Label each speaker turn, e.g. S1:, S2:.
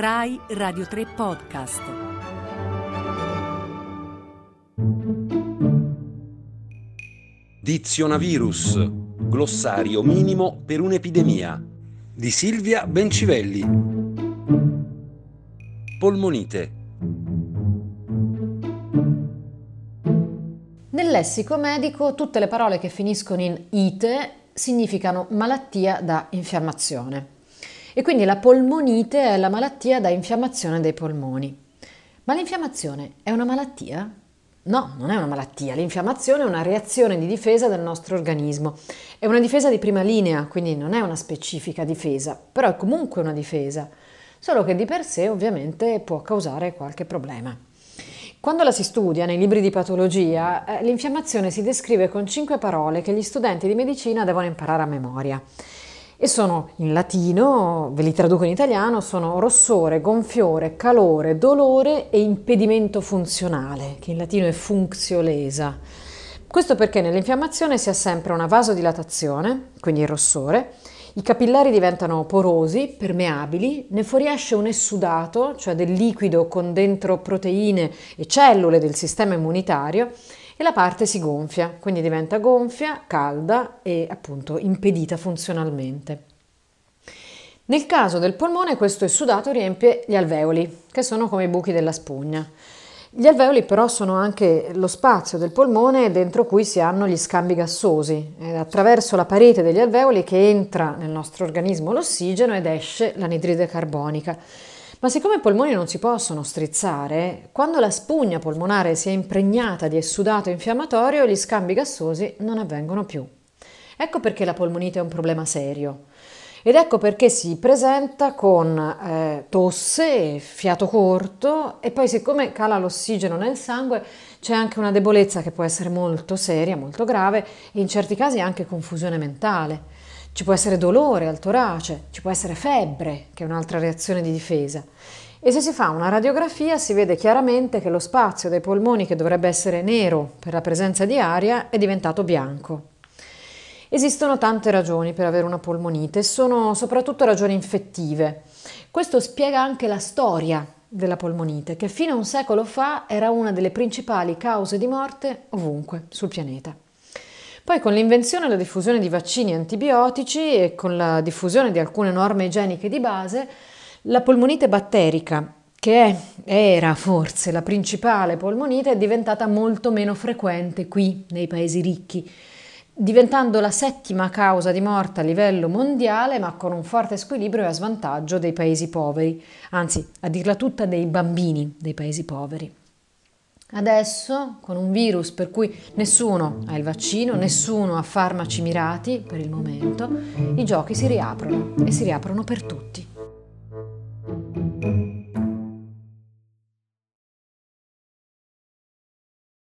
S1: Rai Radio 3 Podcast.
S2: Dizionavirus, glossario minimo per un'epidemia, di Silvia Bencivelli. Polmonite.
S3: Nel lessico medico tutte le parole che finiscono in ite significano malattia da infiammazione. E quindi la polmonite è la malattia da infiammazione dei polmoni. Ma l'infiammazione è una malattia? No, non è una malattia. L'infiammazione è una reazione di difesa del nostro organismo. È una difesa di prima linea, quindi non è una specifica difesa, però è comunque una difesa, solo che di per sé ovviamente può causare qualche problema. Quando la si studia nei libri di patologia, eh, l'infiammazione si descrive con cinque parole che gli studenti di medicina devono imparare a memoria e sono in latino, ve li traduco in italiano, sono rossore, gonfiore, calore, dolore e impedimento funzionale, che in latino è funziolesa. Questo perché nell'infiammazione si ha sempre una vasodilatazione, quindi il rossore, i capillari diventano porosi, permeabili, ne fuoriesce un essudato, cioè del liquido con dentro proteine e cellule del sistema immunitario e la parte si gonfia, quindi diventa gonfia, calda e appunto impedita funzionalmente. Nel caso del polmone questo essudato riempie gli alveoli, che sono come i buchi della spugna. Gli alveoli però sono anche lo spazio del polmone dentro cui si hanno gli scambi gassosi. È attraverso la parete degli alveoli che entra nel nostro organismo l'ossigeno ed esce l'anidride carbonica. Ma siccome i polmoni non si possono strizzare, quando la spugna polmonare si è impregnata di essudato infiammatorio, gli scambi gassosi non avvengono più. Ecco perché la polmonite è un problema serio. Ed ecco perché si presenta con eh, tosse, fiato corto e poi siccome cala l'ossigeno nel sangue c'è anche una debolezza che può essere molto seria, molto grave e in certi casi anche confusione mentale. Ci può essere dolore al torace, ci può essere febbre, che è un'altra reazione di difesa. E se si fa una radiografia si vede chiaramente che lo spazio dei polmoni, che dovrebbe essere nero per la presenza di aria, è diventato bianco. Esistono tante ragioni per avere una polmonite, sono soprattutto ragioni infettive. Questo spiega anche la storia della polmonite, che fino a un secolo fa era una delle principali cause di morte ovunque sul pianeta. Poi con l'invenzione e la diffusione di vaccini antibiotici e con la diffusione di alcune norme igieniche di base, la polmonite batterica, che è, era forse la principale polmonite, è diventata molto meno frequente qui nei paesi ricchi, diventando la settima causa di morte a livello mondiale, ma con un forte squilibrio e a svantaggio dei paesi poveri, anzi, a dirla tutta, dei bambini dei paesi poveri. Adesso, con un virus per cui nessuno ha il vaccino, nessuno ha farmaci mirati per il momento, i giochi si riaprono e si riaprono per tutti.